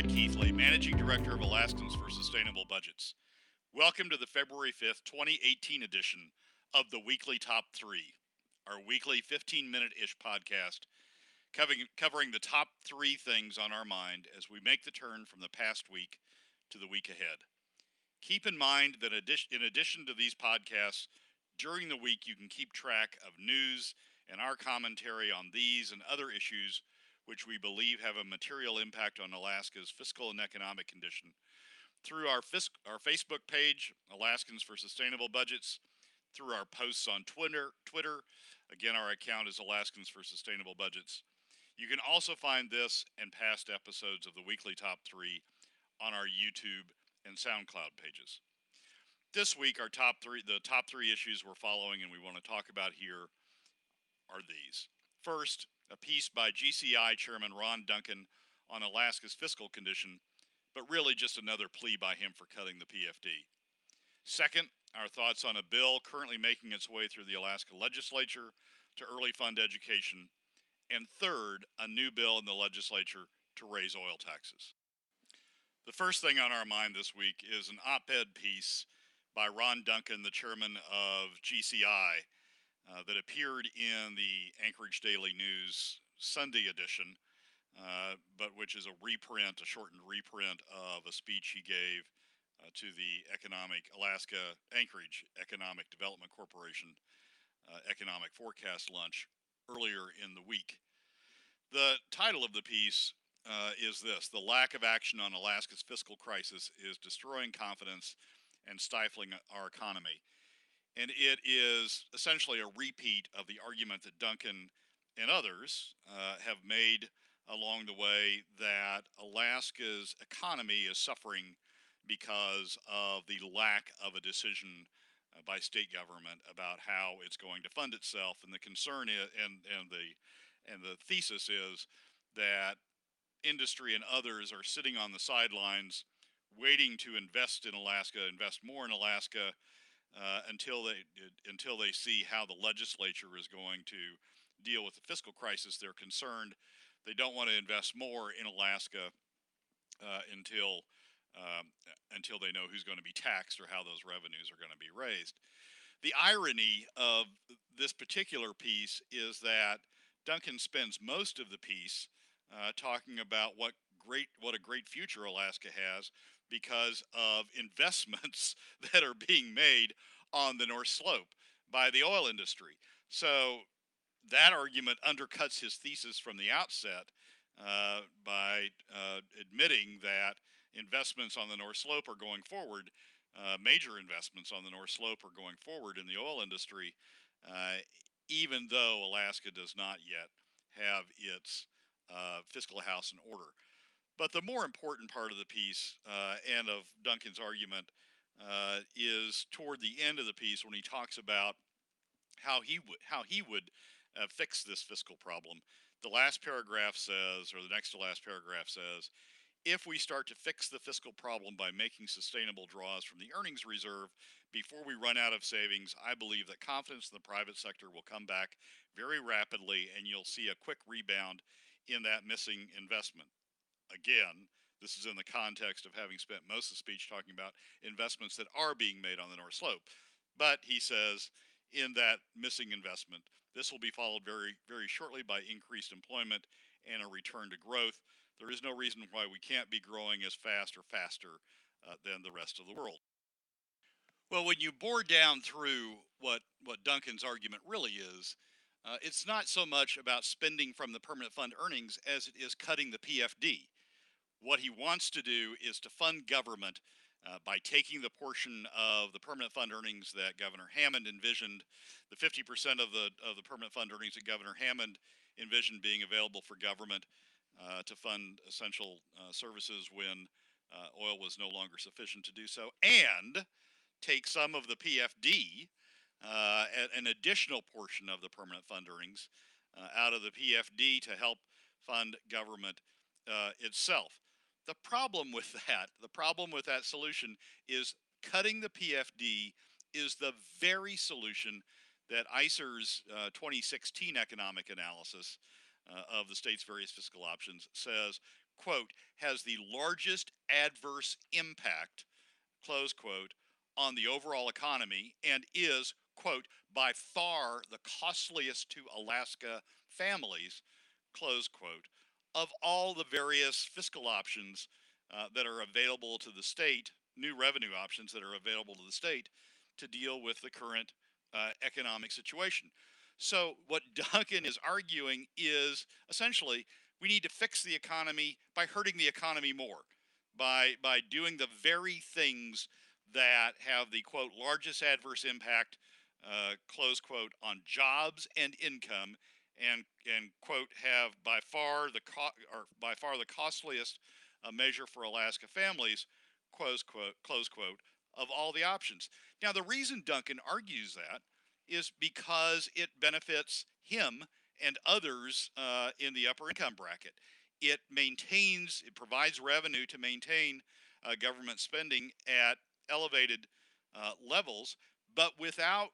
Brad Keithley, Managing Director of Alaskans for Sustainable Budgets. Welcome to the February 5th, 2018 edition of the Weekly Top 3, our weekly 15 minute ish podcast covering, covering the top three things on our mind as we make the turn from the past week to the week ahead. Keep in mind that in addition to these podcasts, during the week you can keep track of news and our commentary on these and other issues which we believe have a material impact on Alaska's fiscal and economic condition. Through our, fisc- our Facebook page, Alaskans for Sustainable Budgets, through our posts on Twitter, Twitter, again, our account is Alaskans for Sustainable Budgets. You can also find this and past episodes of the weekly top three on our YouTube and SoundCloud pages. This week, our top three, the top three issues we're following and we want to talk about here are these. First, a piece by GCI Chairman Ron Duncan on Alaska's fiscal condition, but really just another plea by him for cutting the PFD. Second, our thoughts on a bill currently making its way through the Alaska legislature to early fund education. And third, a new bill in the legislature to raise oil taxes. The first thing on our mind this week is an op ed piece by Ron Duncan, the chairman of GCI, uh, that appeared in the Anchorage Daily News Sunday edition, uh, but which is a reprint, a shortened reprint of a speech he gave uh, to the Economic Alaska Anchorage Economic Development Corporation uh, Economic Forecast Lunch earlier in the week. The title of the piece uh, is this The lack of action on Alaska's fiscal crisis is destroying confidence and stifling our economy. And it is essentially a repeat of the argument that Duncan and others uh, have made along the way that Alaska's economy is suffering because of the lack of a decision uh, by state government about how it's going to fund itself. And the concern is, and, and the and the thesis is that industry and others are sitting on the sidelines waiting to invest in Alaska, invest more in Alaska, uh, until they until they see how the legislature is going to deal with the fiscal crisis. They're concerned. They don't want to invest more in Alaska uh, until um, until they know who's going to be taxed or how those revenues are going to be raised. The irony of this particular piece is that Duncan spends most of the piece uh, talking about what great what a great future Alaska has because of investments that are being made on the North Slope by the oil industry. So that argument undercuts his thesis from the outset uh, by uh, admitting that investments on the North Slope are going forward. Uh, major investments on the North Slope are going forward in the oil industry, uh, even though Alaska does not yet have its uh, fiscal house in order. But the more important part of the piece uh, and of Duncan's argument uh, is toward the end of the piece when he talks about how he would how he would uh, fix this fiscal problem. The last paragraph says, or the next to last paragraph says, if we start to fix the fiscal problem by making sustainable draws from the earnings reserve before we run out of savings, I believe that confidence in the private sector will come back very rapidly and you'll see a quick rebound in that missing investment again, this is in the context of having spent most of the speech talking about investments that are being made on the North Slope. But he says in that missing investment, this will be followed very, very shortly by increased employment and a return to growth. There is no reason why we can't be growing as fast or faster uh, than the rest of the world. Well, when you bore down through what, what Duncan's argument really is, uh, it's not so much about spending from the permanent fund earnings as it is cutting the PFD. What he wants to do is to fund government uh, by taking the portion of the permanent fund earnings that Governor Hammond envisioned, the 50% of the of the permanent fund earnings that Governor Hammond envisioned being available for government uh, to fund essential uh, services when uh, oil was no longer sufficient to do so, and take some of the PFD, uh, an additional portion of the permanent fund earnings, uh, out of the PFD to help fund government itself. The problem with that, the problem with that solution is cutting the PFD is the very solution that ISER's uh, 2016 economic analysis uh, of the state's various fiscal options says quote, has the largest adverse impact, close quote, on the overall economy and is, quote, by far the costliest to Alaska families, close quote, of all the various fiscal options uh, that are available to the state, new revenue options that are available to the state to deal with the current uh, economic situation. So, what Duncan is arguing is essentially we need to fix the economy by hurting the economy more, by, by doing the very things that have the quote largest adverse impact, uh, close quote, on jobs and income, and and quote have by far the co- or by far the costliest uh, measure for Alaska families, close quote, close quote, of all the options. Now, the reason Duncan argues that is because it benefits him and others uh, in the upper income bracket. It maintains, it provides revenue to maintain uh, government spending at elevated uh, levels, but without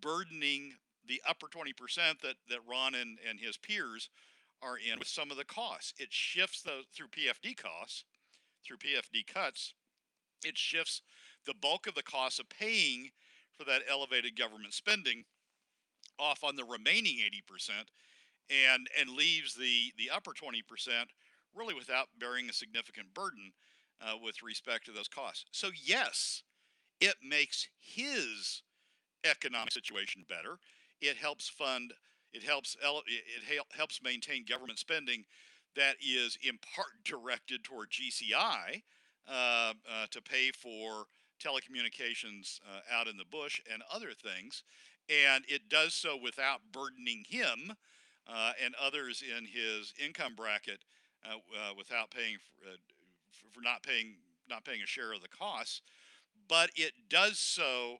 burdening the upper 20% that, that Ron and, and his peers are in with some of the costs. It shifts those through PFD costs, through PFD cuts, it shifts the bulk of the costs of paying for that elevated government spending off on the remaining 80% and and leaves the the upper 20% really without bearing a significant burden uh, with respect to those costs. So yes, it makes his economic situation better. It helps fund. It helps. It helps maintain government spending that is in part directed toward GCI uh, uh, to pay for telecommunications uh, out in the bush and other things, and it does so without burdening him uh, and others in his income bracket uh, uh, without paying for, for, not paying not paying a share of the costs. But it does so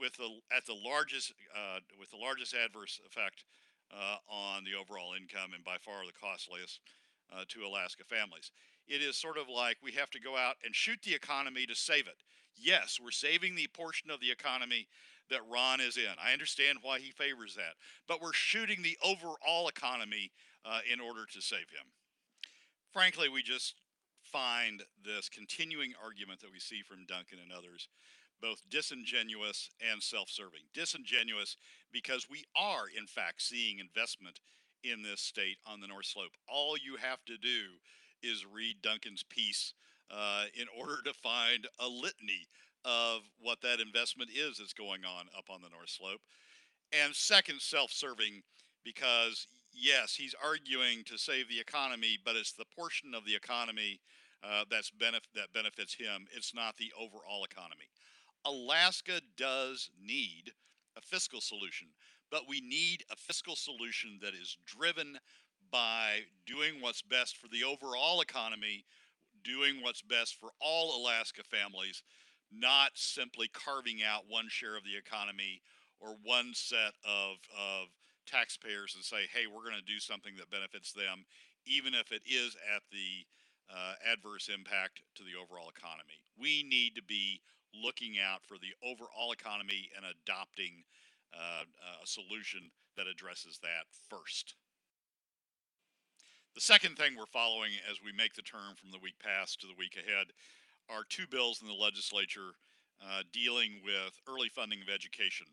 with the at the largest uh, with the largest adverse effect uh, on the overall income and by far the costliest uh, to Alaska families it is sort of like we have to go out and shoot the economy to save it. Yes, we're saving the portion of the economy that Ron is in. I understand why he favors that, but we're shooting the overall economy uh, in order to save him. Frankly, we just find this continuing argument that we see from Duncan and others both disingenuous and self serving. Disingenuous because we are, in fact, seeing investment in this state on the North Slope. All you have to do is read Duncan's piece uh, in order to find a litany of what that investment is that's going on up on the North Slope. And second, self serving, because yes, he's arguing to save the economy, but it's the portion of the economy uh, that's benef- that benefits him. It's not the overall economy. Alaska does need a fiscal solution, but we need a fiscal solution that is driven by doing what's best for the overall economy, doing what's best for all Alaska families, not simply carving out one share of the economy or one set of, of taxpayers and say, hey, we're going to do something that benefits them, even if it is at the uh, adverse impact to the overall economy. We need to be looking out for the overall economy and adopting uh, a solution that addresses that first. The second thing we're following as we make the turn from the week past to the week ahead are two bills in the legislature uh, dealing with early funding of education.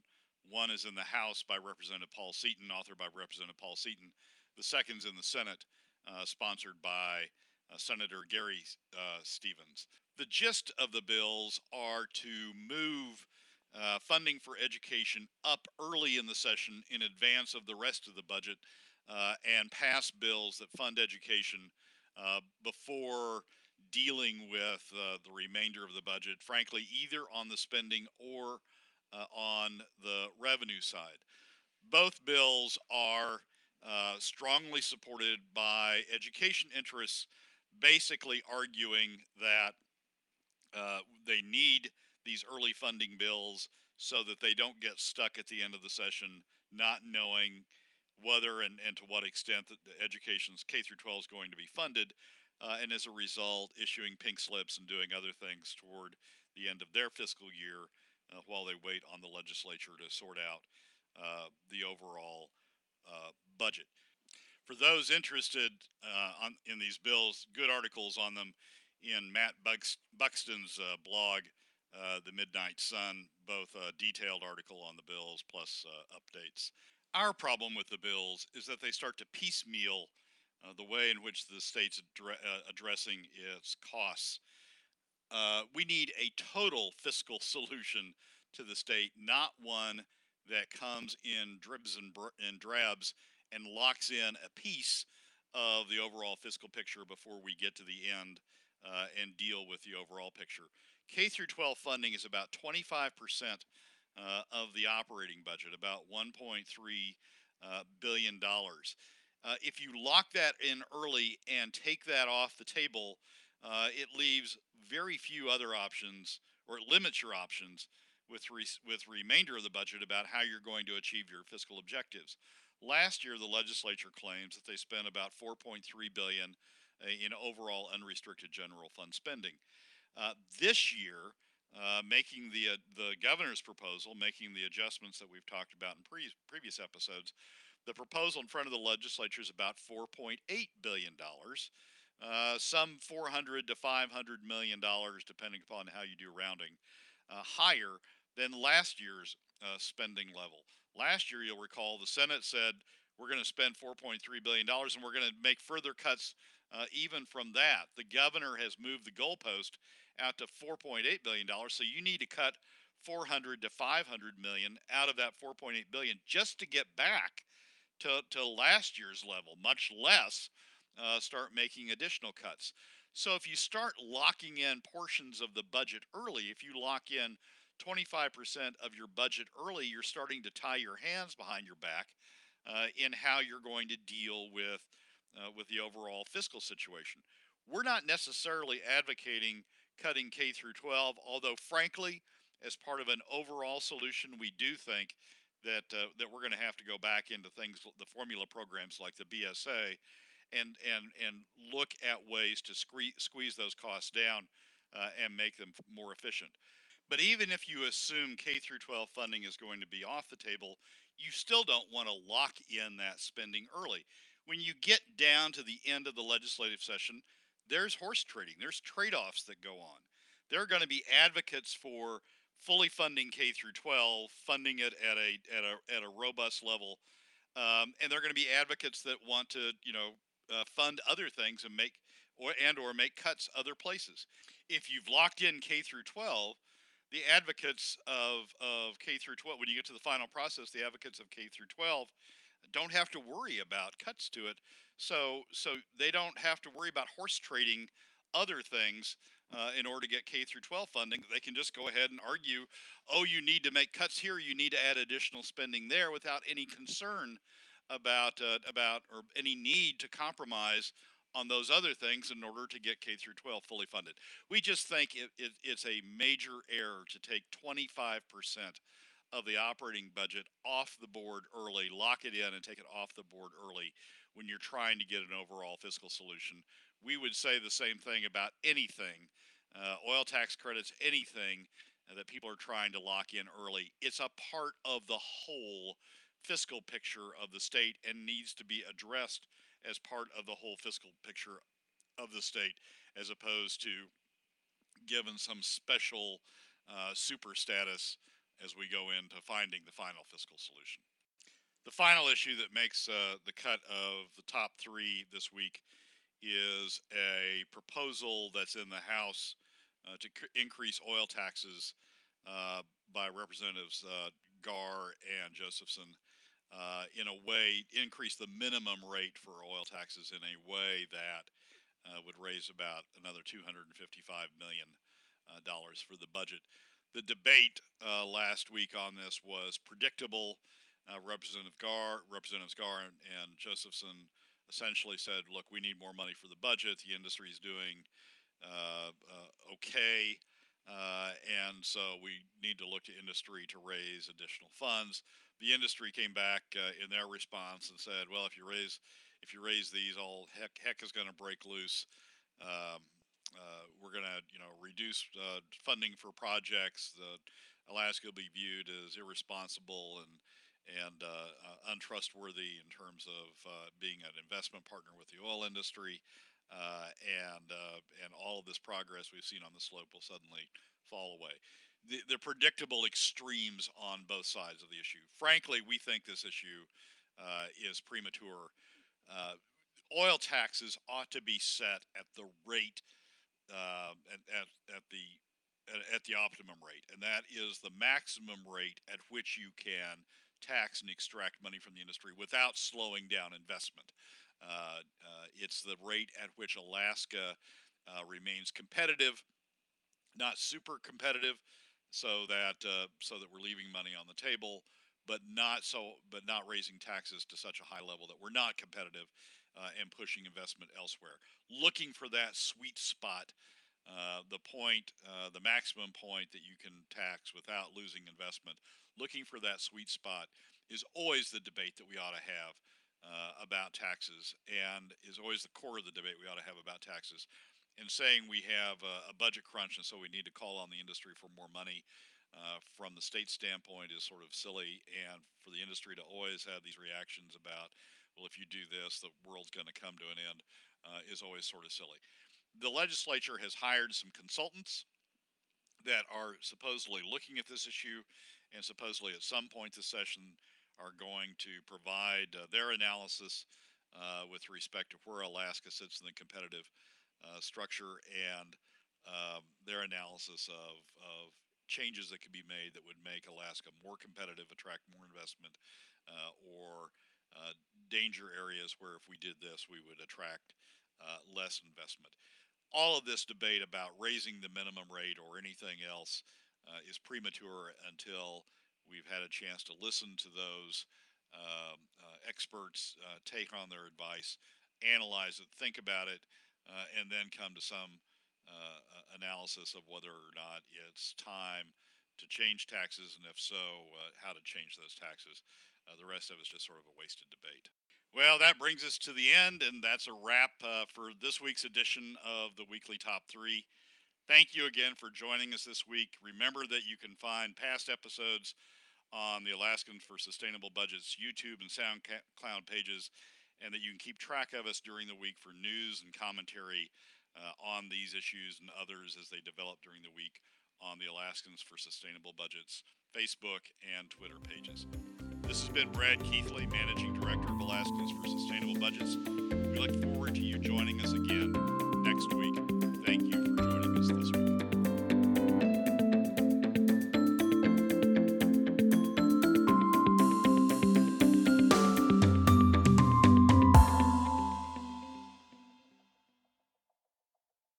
One is in the House by Representative Paul Seaton, authored by Representative Paul Seaton. The second's in the Senate, uh, sponsored by uh, Senator Gary uh, Stevens. The gist of the bills are to move uh, funding for education up early in the session in advance of the rest of the budget uh, and pass bills that fund education uh, before dealing with uh, the remainder of the budget, frankly, either on the spending or uh, on the revenue side. Both bills are uh, strongly supported by education interests, basically arguing that uh, they need these early funding bills so that they don't get stuck at the end of the session not knowing whether and, and to what extent that the education's K through 12 is going to be funded, uh, and as a result, issuing pink slips and doing other things toward the end of their fiscal year uh, while they wait on the legislature to sort out uh, the overall uh, budget. For those interested uh, on, in these bills, good articles on them in Matt Buxton's uh, blog, uh, The Midnight Sun, both a detailed article on the bills plus uh, updates. Our problem with the bills is that they start to piecemeal uh, the way in which the state's addre- uh, addressing its costs. We need a total fiscal solution to the state, not one that comes in dribs and, br- and drabs and locks in a piece of the overall fiscal picture before we get to the end uh, and deal with the overall picture. K through 12 funding is about 25 percent uh, of the operating budget, about 1.3 uh, billion dollars. Uh, if you lock that in early and take that off the table, uh, it leaves very few other options, or it limits your options with re- with remainder of the budget about how you're going to achieve your fiscal objectives. Last year, the legislature claims that they spent about 4.3 billion uh, in overall unrestricted general fund spending. Uh, this year, uh, making the uh, the governor's proposal, making the adjustments that we've talked about in pre- previous episodes, the proposal in front of the legislature is about 4.8 billion dollars, uh, some 400 to 500 million dollars, depending upon how you do rounding, uh, higher than last year's uh, spending level. Last year, you'll recall, the Senate said we're going to spend 4.3 billion dollars, and we're going to make further cuts uh, even from that. The governor has moved the goalpost out to 4.8 billion dollars, so you need to cut 400 to 500 million out of that 4.8 billion just to get back to, to last year's level, much less uh, start making additional cuts. So if you start locking in portions of the budget early, if you lock in 25% of your budget early, you're starting to tie your hands behind your back uh, in how you're going to deal with uh, with the overall fiscal situation. We're not necessarily advocating cutting K through 12, although frankly, as part of an overall solution, we do think that uh, that we're going to have to go back into things, the formula programs like the BSA, and and and look at ways to squeeze squeeze those costs down uh, and make them more efficient. But even if you assume K through 12 funding is going to be off the table, you still don't want to lock in that spending early. When you get down to the end of the legislative session, there's horse trading. There's trade-offs that go on. There are going to be advocates for fully funding K through 12, funding it at a at a at a robust level, um, and there are going to be advocates that want to you know uh, fund other things and make or and or make cuts other places. If you've locked in K through 12, the advocates of of K through 12, when you get to the final process, the advocates of K through 12 don't have to worry about cuts to it. So so they don't have to worry about horse trading other things uh, in order to get K through 12 funding. They can just go ahead and argue, oh, you need to make cuts here, you need to add additional spending there, without any concern about uh, about or any need to compromise on those other things in order to get K through 12 fully funded. We just think it, it, it's a major error to take 25 percent of the operating budget off the board early, lock it in, and take it off the board early when you're trying to get an overall fiscal solution. We would say the same thing about anything uh, oil tax credits, anything uh, that people are trying to lock in early. It's a part of the whole fiscal picture of the state and needs to be addressed as part of the whole fiscal picture of the state as opposed to given some special uh, super status as we go into finding the final fiscal solution. The final issue that makes uh, the cut of the top three this week is a proposal that's in the House uh, to increase oil taxes uh, by Representatives uh, Gara and Josephson uh, in a way, increase the minimum rate for oil taxes in a way that uh, would raise about another $255 million for the budget. The debate uh, last week on this was predictable. Uh, Representative Gara, Representatives Gara and, and Josephson essentially said, "Look, we need more money for the budget. The industry is doing uh, uh, okay, uh, and so we need to look to industry to raise additional funds." The industry came back uh, in their response and said, "Well, if you raise if you raise these, all heck heck is going to break loose." Um, uh, we're going to, you know, reduce uh, funding for projects. The Alaska will be viewed as irresponsible and and uh, uh, untrustworthy in terms of uh, being an investment partner with the oil industry, uh, and and all of this progress we've seen on the slope will suddenly fall away. The, the predictable extremes on both sides of the issue. Frankly, we think this issue is premature. Oil taxes ought to be set at the rate uh, at, at, at the at, at the optimum rate, and that is the maximum rate at which you can tax and extract money from the industry without slowing down investment. Uh, uh, it's the rate at which Alaska uh, remains competitive, not super competitive, so that uh, so that we're leaving money on the table, but not so but not raising taxes to such a high level that we're not competitive uh, and pushing investment elsewhere. Looking for that sweet spot uh, the point, uh, the maximum point that you can tax without losing investment, looking for that sweet spot is always the debate that we ought to have uh, about taxes and is always the core of the debate we ought to have about taxes. And saying we have a, a budget crunch and so we need to call on the industry for more money uh, from the state standpoint is sort of silly. And for the industry to always have these reactions about, well, if you do this, the world's going to come to an end, uh, is always sort of silly. The legislature has hired some consultants that are supposedly looking at this issue and supposedly at some point this session are going to provide uh, their analysis uh, with respect to where Alaska sits in the competitive uh, structure and um, their analysis of, of changes that could be made that would make Alaska more competitive, attract more investment, uh, or uh, danger areas where if we did this, we would attract uh, less investment all of this debate about raising the minimum rate or anything else uh, is premature until we've had a chance to listen to those um, uh, experts, uh, take on their advice, analyze it, think about it, uh, and then come to some uh, analysis of whether or not it's time to change taxes, and if so, how to change those taxes. the rest of it's just sort of a wasted debate. Well, that brings us to the end, and that's a wrap uh, for this week's edition of the Weekly Top 3. Thank you again for joining us this week. Remember that you can find past episodes on the Alaskans for Sustainable Budgets YouTube and SoundCloud pages, and that you can keep track of us during the week for news and commentary uh, on these issues and others as they develop during the week on the Alaskans for Sustainable Budgets Facebook and Twitter pages. This has been Brad Keithley, Managing Director of Alaskans for Sustainable Budgets. We look forward to you joining us again next week. Thank you for joining us this week.